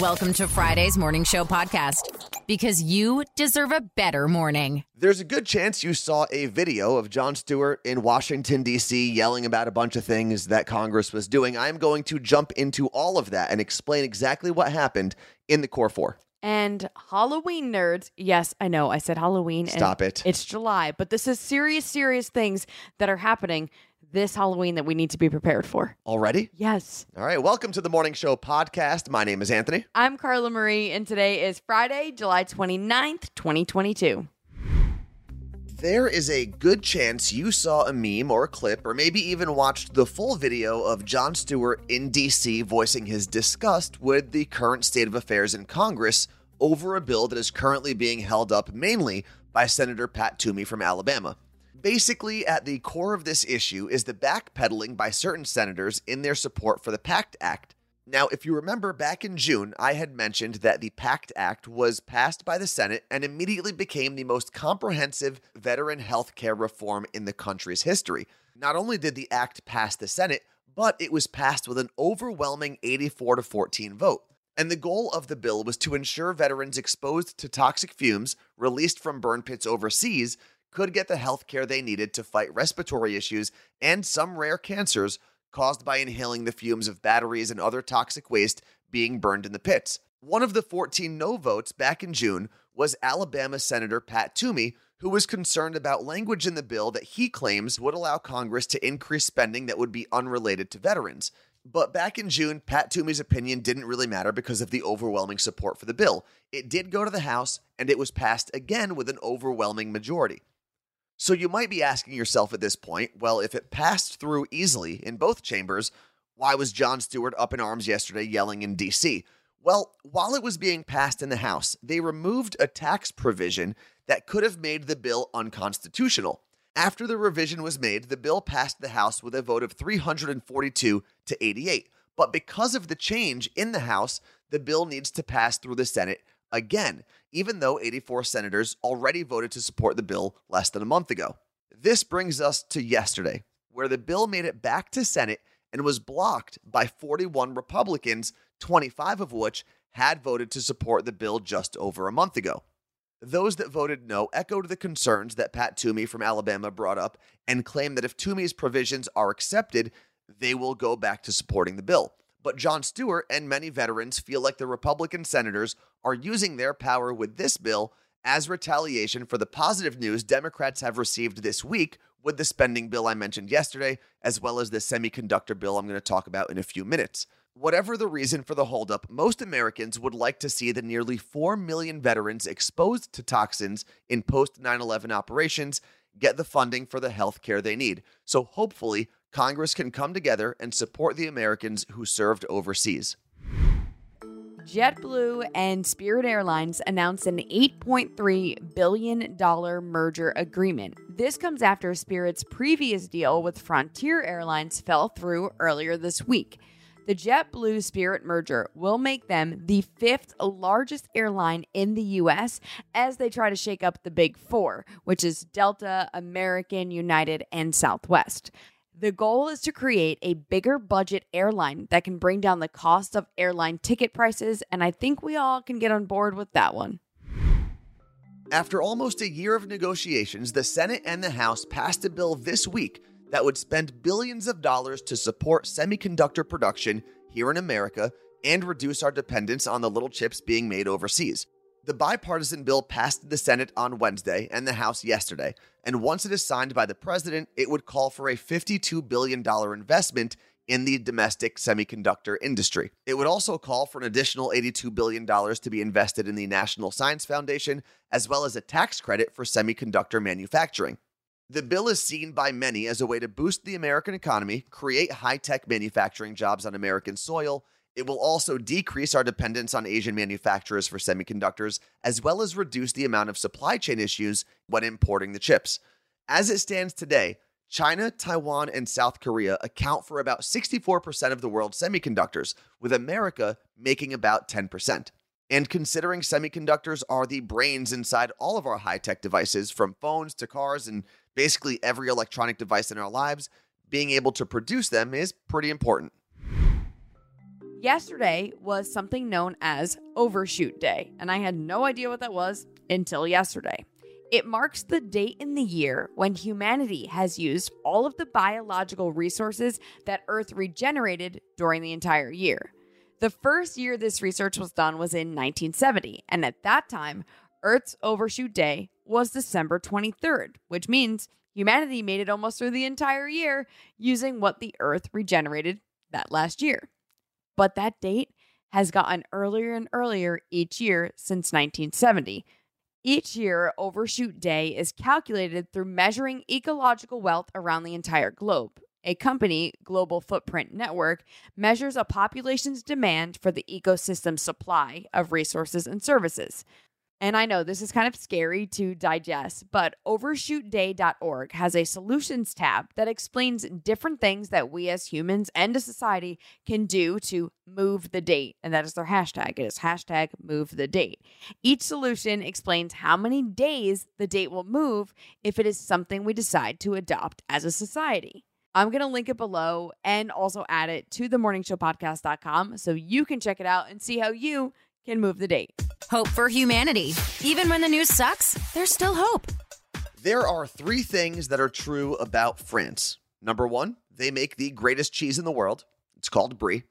Welcome to Friday's Morning Show podcast because you deserve a better morning. There's a good chance you saw a video of Jon Stewart in Washington, D.C., yelling about a bunch of things that Congress was doing. I'm going to jump into all of that and explain exactly what happened in the Core 4. And Halloween nerds, yes, I know I said Halloween. and Stop it. It's July, but this is serious, serious things that are happening this Halloween that we need to be prepared for. Already? Yes. All right. Welcome to the Morning Show podcast. My name is Anthony. I'm Carla Marie, and today is Friday, July 29th, 2022. There is a good chance you saw a meme or a clip, or maybe even watched the full video of Jon Stewart in DC voicing his disgust with the current state of affairs in Congress over a bill that is currently being held up mainly by Senator Pat Toomey from Alabama. Basically, at the core of this issue is the backpedaling by certain senators in their support for the PACT Act. Now, if you remember back in June, I had mentioned that the PACT Act was passed by the Senate and immediately became the most comprehensive veteran health care reform in the country's history. Not only did the act pass the Senate, but it was passed with an overwhelming 84 to 14 vote. And the goal of the bill was to ensure veterans exposed to toxic fumes released from burn pits overseas could get the health care they needed to fight respiratory issues and some rare cancers caused by inhaling the fumes of batteries and other toxic waste being burned in the pits. One of the 14 no votes back in June was Alabama Senator Pat Toomey, who was concerned about language in the bill that he claims would allow Congress to increase spending that would be unrelated to veterans. But back in June, Pat Toomey's opinion didn't really matter because of the overwhelming support for the bill. It did go to the House, and it was passed again with an overwhelming majority. So you might be asking yourself at this point, well, if it passed through easily in both chambers, why was Jon Stewart up in arms yesterday yelling in DC? Well, while it was being passed in the House, they removed a tax provision that could have made the bill unconstitutional. After the revision was made, the bill passed the House with a vote of 342 to 88. But because of the change in the House, the bill needs to pass through the Senate again, even though 84 senators already voted to support the bill less than a month ago. This brings us to yesterday, where the bill made it back to Senate and was blocked by 41 Republicans, 25 of which had voted to support the bill just over a month ago. Those that voted no echoed the concerns that Pat Toomey from Alabama brought up and claimed that if Toomey's provisions are accepted, they will go back to supporting the bill. But Jon Stewart and many veterans feel like the Republican senators are using their power with this bill as retaliation for the positive news Democrats have received this week with the spending bill I mentioned yesterday, as well as the semiconductor bill I'm going to talk about in a few minutes. Whatever the reason for the holdup, most Americans would like to see the nearly 4 million veterans exposed to toxins in post 9 11 operations get the funding for the health care they need. So hopefully, Congress can come together and support the Americans who served overseas. JetBlue and Spirit Airlines announced an $8.3 billion merger agreement. This comes after Spirit's previous deal with Frontier Airlines fell through earlier this week. The JetBlue Spirit merger will make them the fifth largest airline in the U.S. as they try to shake up the big four, which is Delta, American, United, and Southwest. The goal is to create a bigger budget airline that can bring down the cost of airline ticket prices, and I think we all can get on board with that one. After almost a year of negotiations, the Senate and the House passed a bill this week that would spend billions of dollars to support semiconductor production here in America and reduce our dependence on the little chips being made overseas. The bipartisan bill passed the Senate on Wednesday and the House yesterday, and once it is signed by the president, it would call for a $52 billion investment in the domestic semiconductor industry. It would also call for an additional $82 billion to be invested in the National Science Foundation, as well as a tax credit for semiconductor manufacturing. The bill is seen by many as a way to boost the American economy, create high tech manufacturing jobs on American soil. It will also decrease our dependence on Asian manufacturers for semiconductors, as well as reduce the amount of supply chain issues when importing the chips. As it stands today, China, Taiwan, and South Korea account for about 64% of the world's semiconductors, with America making about 10%. And considering semiconductors are the brains inside all of our high tech devices, from phones to cars and basically every electronic device in our lives, being able to produce them is pretty important. Yesterday was something known as Overshoot Day, and I had no idea what that was until yesterday. It marks the date in the year when humanity has used all of the biological resources that Earth regenerated during the entire year. The first year this research was done was in 1970, and at that time, Earth's overshoot day was December 23rd, which means humanity made it almost through the entire year using what the Earth regenerated that last year. But that date has gotten earlier and earlier each year since 1970 each year, Overshoot Day is calculated through measuring ecological wealth around the entire globe. A company, Global Footprint Network, measures a population's demand for the ecosystem's supply of resources and services. And I know this is kind of scary to digest, but overshootday.org has a solutions tab that explains different things that we as humans and a society can do to move the date. And that is their hashtag. It is hashtag move the date. Each solution explains how many days the date will move if it is something we decide to adopt as a society. I'm going to link it below and also add it to the morningshowpodcast.com so you can check it out and see how you can move the date. Hope for humanity. Even when the news sucks, there's still hope. There are three things that are true about France. Number one, they make the greatest cheese in the world. It's called Brie.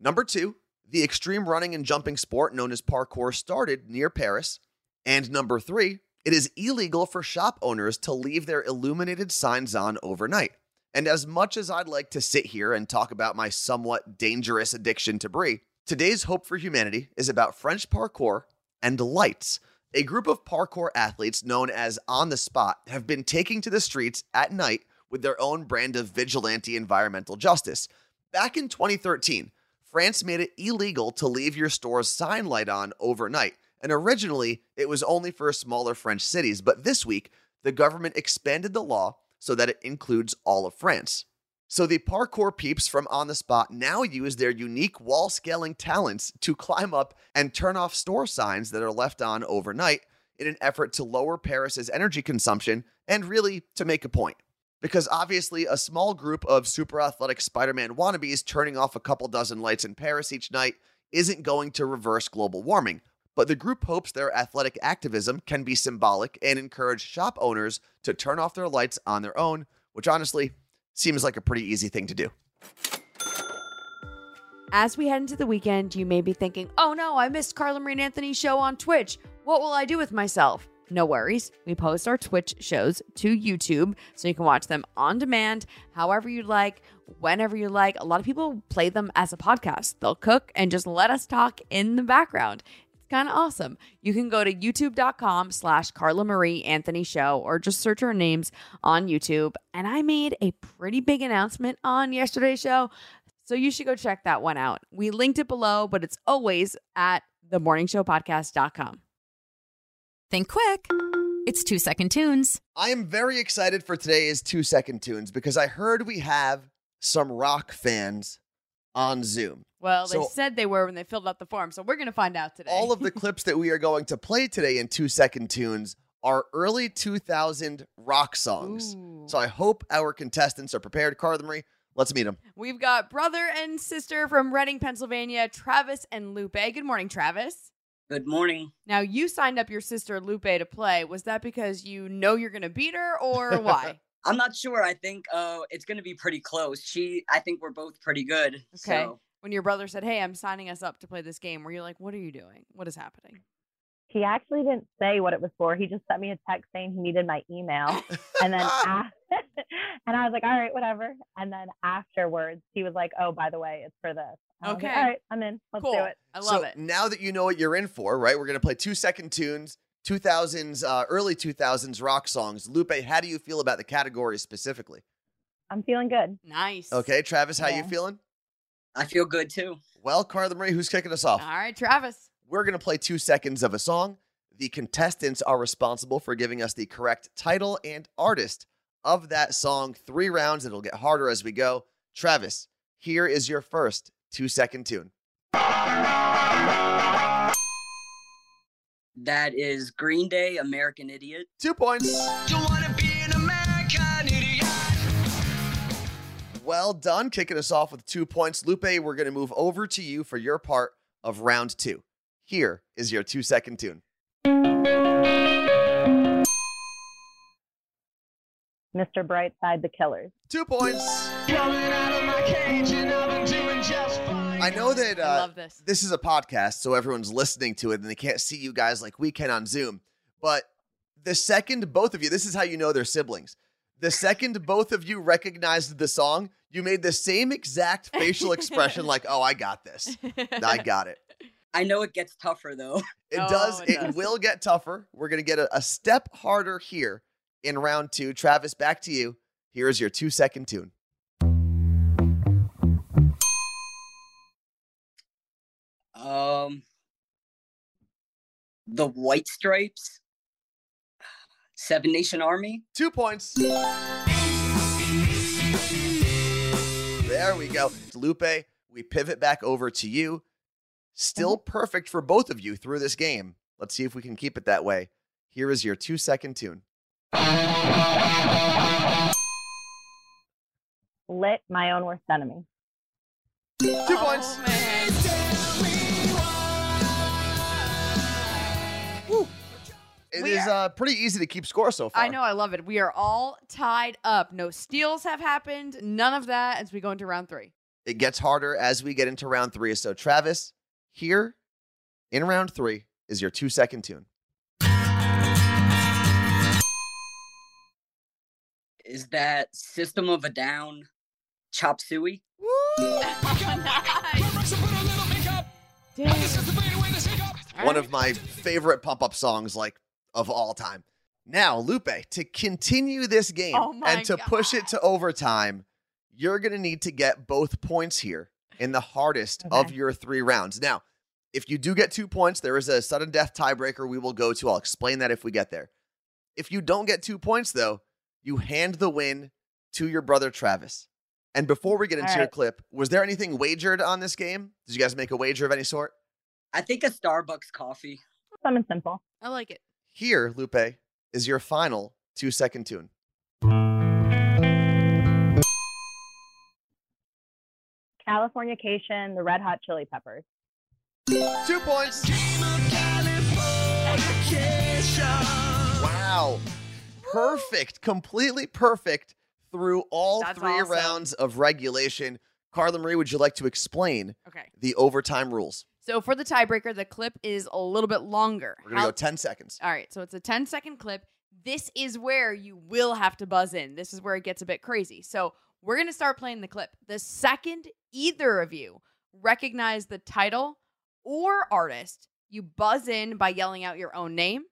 Number two, the extreme running and jumping sport known as parkour started near Paris. And number three, it is illegal for shop owners to leave their illuminated signs on overnight. And as much as I'd like to sit here and talk about my somewhat dangerous addiction to Brie, Today's Hope for Humanity is about French parkour and lights. A group of parkour athletes known as On the Spot have been taking to the streets at night with their own brand of vigilante environmental justice. Back in 2013, France made it illegal to leave your store's sign light on overnight. And originally, it was only for smaller French cities, but this week, the government expanded the law so that it includes all of France. So the parkour peeps from On the Spot now use their unique wall scaling talents to climb up and turn off store signs that are left on overnight in an effort to lower Paris's energy consumption and really to make a point. Because obviously, a small group of super athletic Spider Man wannabes turning off a couple dozen lights in Paris each night isn't going to reverse global warming. But the group hopes their athletic activism can be symbolic and encourage shop owners to turn off their lights on their own, which honestly Seems like a pretty easy thing to do. As we head into the weekend, you may be thinking, oh no, I missed Carla Marie and Anthony's show on Twitch. What will I do with myself? No worries. We post our Twitch shows to YouTube so you can watch them on demand, however you like, whenever you like. A lot of people play them as a podcast. They'll cook and just let us talk in the background kind of awesome. You can go to youtube.com slash Carla Marie Anthony Show or just search our names on YouTube. And I made a pretty big announcement on yesterday's show. So you should go check that one out. We linked it below, but it's always at themorningshowpodcast.com. Think quick. It's two second tunes. I am very excited for today's two second tunes because I heard we have some rock fans on Zoom. Well, they so, said they were when they filled out the form, so we're going to find out today. all of the clips that we are going to play today in two second tunes are early 2000 rock songs. Ooh. So I hope our contestants are prepared. Carla Marie, let's meet them. We've got brother and sister from Reading, Pennsylvania, Travis and Lupe. Good morning, Travis. Good morning. Now, you signed up your sister Lupe to play. Was that because you know you're going to beat her or why? I'm not sure. I think uh, it's going to be pretty close. She, I think we're both pretty good. Okay. So. When your brother said, "Hey, I'm signing us up to play this game," were you like, "What are you doing? What is happening?" He actually didn't say what it was for. He just sent me a text saying he needed my email, and then and I was like, "All right, whatever." And then afterwards, he was like, "Oh, by the way, it's for this." Okay. Like, All right, I'm in. Let's cool. do it. I love so it. Now that you know what you're in for, right? We're gonna play two second tunes. 2000s, uh, early 2000s rock songs. Lupe, how do you feel about the category specifically? I'm feeling good. Nice. Okay, Travis, how yeah. you feeling? I feel good too. Well, Carla Marie, who's kicking us off? All right, Travis. We're going to play two seconds of a song. The contestants are responsible for giving us the correct title and artist of that song. Three rounds. It'll get harder as we go. Travis, here is your first two second tune. That is Green Day, American Idiot. Two points. Well done. Kicking us off with two points. Lupe, we're going to move over to you for your part of round two. Here is your two second tune. Mr. Brightside, The Killers. Two points. I know that uh, I love this. this is a podcast, so everyone's listening to it and they can't see you guys like we can on Zoom. But the second both of you, this is how you know they're siblings. The second both of you recognized the song, you made the same exact facial expression, like, oh, I got this. I got it. I know it gets tougher though. It Oh, does. it It, does. will get tougher. We're going to get a, a step harder here in round two. Travis, back to you. Here is your two second tune. Um, the White Stripes, Seven Nation Army. Two points. There we go. Lupe, we pivot back over to you. Still perfect for both of you through this game. Let's see if we can keep it that way. Here is your two second tune. Lit, My Own Worst Enemy. Two points. man. It We is are- uh, pretty easy to keep score so far. I know, I love it. We are all tied up. No steals have happened. None of that as we go into round three. It gets harder as we get into round three. So, Travis, here in round three is your two second tune. Is that System of a Down, Chop Suey? One of my favorite pump up songs, like of all time. Now, Lupe, to continue this game Oh and to push it to overtime, you're going to need to get both points here in the hardest of your three rounds. Now, if you do get two points, there is a sudden death tiebreaker we will go to. I'll explain that if we get there. If you don't get two points, though, you hand the win to your brother Travis. And before we get into All your clip, was there anything wagered on this game? Did you guys make a wager of any sort? I think a Starbucks coffee. Something simple. I like it. Here, Lupe, is your final two second tune. Californication, The Red Hot Chili Peppers. Two points. Wow. Perfect. Completely perfect through all That's three awesome. rounds of regulation. Carla Marie, would you like to explain Okay. the overtime rules? So for the tiebreaker, the clip is a little bit longer. We're going to How- go 10 seconds. All right, so it's a 10 second clip. This is where you will have to buzz in. This is where it gets a bit crazy. So we're going to start playing the clip. The second either of you recognize the title or artist, you buzz in by yelling out your own name,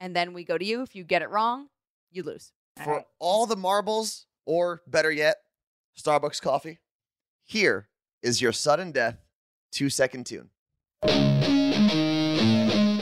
and then we go to you. If you get it wrong, you lose. All For right. all the marbles, or better yet, Starbucks coffee, here is your sudden death two second tune.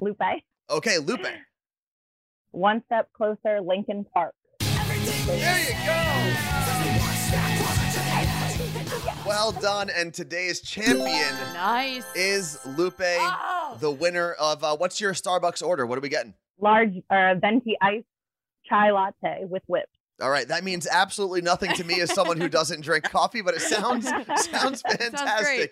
Lupe. Okay, Lupe. One Step Closer, Linkin Park. There you go. Well done. And today's champion Nice. is Lupe, Oh! the winner of uh, what's your Starbucks order? What are we getting? Large uh, venti ice chai latte with whip. All right, that means absolutely nothing to me as someone who doesn't drink coffee, but it sounds sounds fantastic. Sounds great.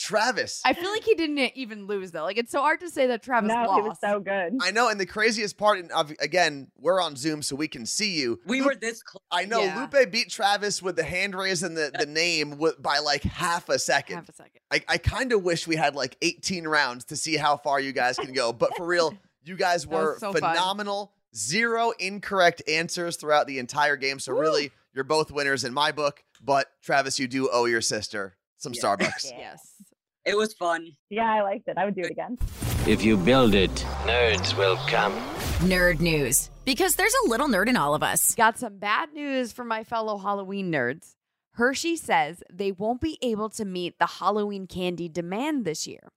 Travis. I feel like he didn't even lose though. Like it's so hard to say that Travis no, lost. he was so good. I know, and the craziest part, and of- again, we're on Zoom, so we can see you. We Lupe- were this close. I know Yeah. Lupe beat Travis with the hand raise and the, the name wi- by like half a second. Half a second. I, I kind of wish we had like 18 rounds to see how far you guys can go. But for real, you guys were so fun. phenomenal. Zero incorrect answers throughout the entire game. So really, you're both winners in my book. But Travis, you do owe your sister some Yeah. Starbucks. Yes. It was fun. Yeah, I liked it. I would do it again. If you build it, nerds will come. Nerd news. Because there's a little nerd in all of us. Got some bad news for my fellow Halloween nerds. Hershey says they won't be able to meet the Halloween candy demand this year.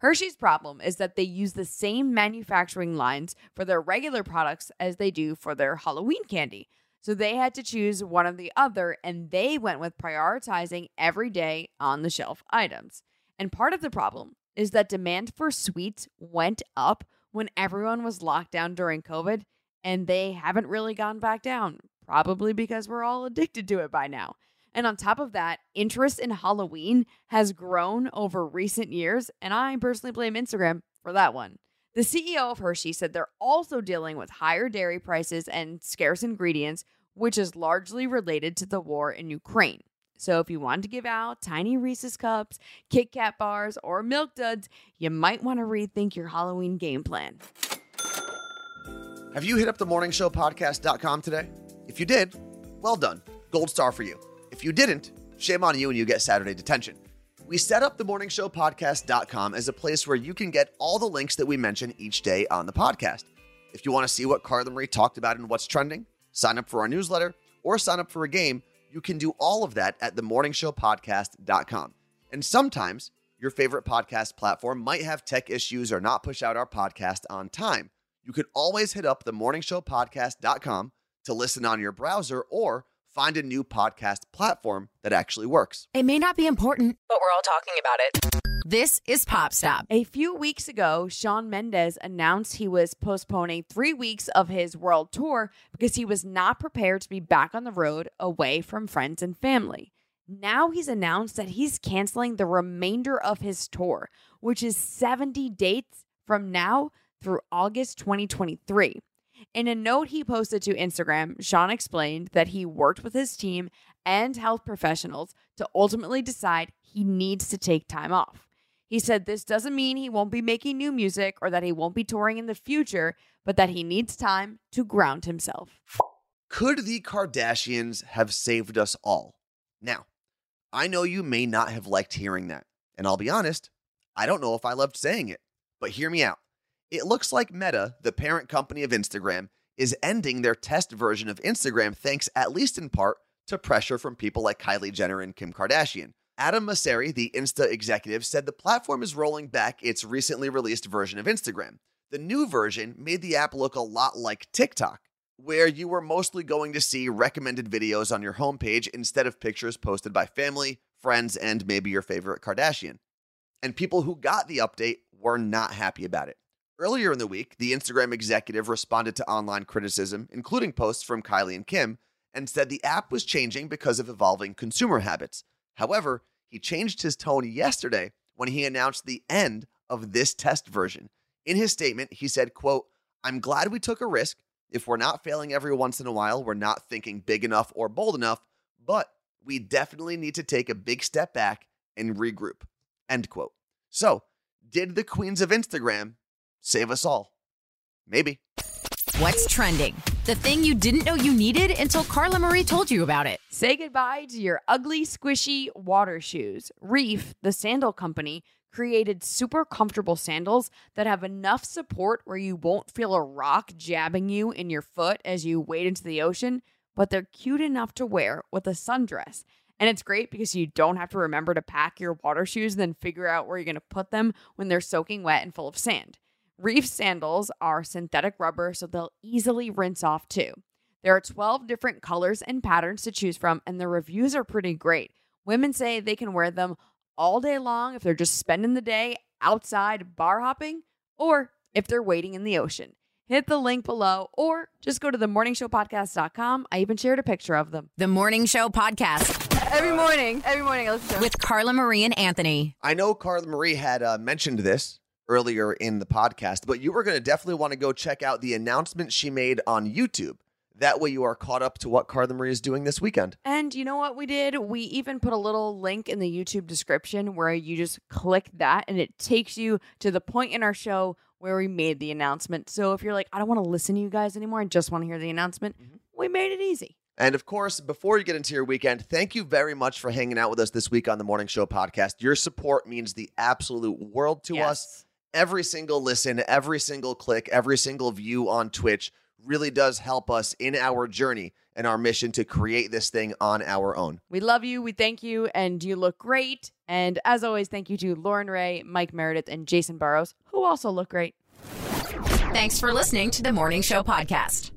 Hershey's problem is that they use the same manufacturing lines for their regular products as they do for their Halloween candy. So they had to choose one or the other, and they went with prioritizing everyday on the shelf items. And part of the problem is that demand for sweets went up when everyone was locked down during COVID, and they haven't really gone back down, probably because we're all addicted to it by now. And on top of that, interest in Halloween has grown over recent years, and I personally blame Instagram for that one. The CEO of Hershey said they're also dealing with higher dairy prices and scarce ingredients, which is largely related to the war in Ukraine. So if you want to give out tiny Reese's cups, Kit Kat bars, or Milk Duds, you might want to rethink your Halloween game plan. Have you hit up the morningshowpodcast.com today? If you did, well done. Gold star for you. If you didn't, shame on you and you get Saturday detention. We set up the morningshowpodcast.com as a place where you can get all the links that we mention each day on the podcast. If you want to see what Carla Marie talked about and what's trending, sign up for our newsletter or sign up for a game. You can do all of that at themorningshowpodcast.com. And sometimes your favorite podcast platform might have tech issues or not push out our podcast on time. You can always hit up themorningshowpodcast.com to listen on your browser or find a new podcast platform that actually works. It may not be important, but we're all talking about it. This is Pop Stop. A few weeks ago, Shawn Mendes announced he was postponing three weeks of his world tour because he was not prepared to be back on the road away from friends and family. Now he's announced that he's canceling the remainder of his tour, which is 70 dates from now through August 2023. In a note he posted to Instagram, Shawn explained that he worked with his team and health professionals to ultimately decide he needs to take time off. He said this doesn't mean he won't be making new music or that he won't be touring in the future, but that he needs time to ground himself. Could the Kardashians have saved us all? Now, I know you may not have liked hearing that, and I'll be honest, I don't know if I loved saying it, but hear me out. It looks like Meta, the parent company of Instagram, is ending their test version of Instagram thanks, at least in part, to pressure from people like Kylie Jenner and Kim Kardashian. Adam Mosseri, the Insta executive, said the platform is rolling back its recently released version of Instagram. The new version made the app look a lot like TikTok, where you were mostly going to see recommended videos on your homepage instead of pictures posted by family, friends, and maybe your favorite Kardashian. And people who got the update were not happy about it. Earlier in the week, the Instagram executive responded to online criticism, including posts from Kylie and Kim, and said the app was changing because of evolving consumer habits. However, he changed his tone yesterday when he announced the end of this test version. In his statement, he said, quote, I'm glad we took a risk. If we're not failing every once in a while, we're not thinking big enough or bold enough, but we definitely need to take a big step back and regroup. End quote. So, did the queens of Instagram save us all. Maybe. What's trending? The thing you didn't know you needed until Carla Marie told you about it. Say goodbye to your ugly, squishy water shoes. Reef, the sandal company, created super comfortable sandals that have enough support where you won't feel a rock jabbing you in your foot as you wade into the ocean, but they're cute enough to wear with a sundress. And it's great because you don't have to remember to pack your water shoes and then figure out where you're going to put them when they're soaking wet and full of sand. Reef sandals are synthetic rubber, so they'll easily rinse off too. There are 12 different colors and patterns to choose from, and the reviews are pretty great. Women say they can wear them all day long if they're just spending the day outside bar hopping or if they're waiting in the ocean. Hit the link below or just go to themorningshowpodcast.com. I even shared a picture of them. The Morning Show Podcast. Every morning, every morning I listen to With Carla Marie and Anthony. I know Carla Marie had uh, mentioned this earlier in the podcast, but you are going to definitely want to go check out the announcement she made on YouTube. That way, you are caught up to what Carla Marie is doing this weekend. And you know what we did? We even put a little link in the YouTube description where you just click that and it takes you to the point in our show where we made the announcement. So if you're like, I don't want to listen to you guys anymore, I just want to hear the announcement, mm-hmm. we made it easy. And of course, before you get into your weekend, thank you very much for hanging out with us this week on the Morning Show podcast. Your support means the absolute world to yes. us every single listen, every single click, every single view on Twitch really does help us in our journey and our mission to create this thing on our own. We love you. We thank you. And you look great. And as always, thank you to Lauren Ray, Mike Meredith, and Jason Burrows, who also look great. Thanks for listening to the Morning Show Podcast.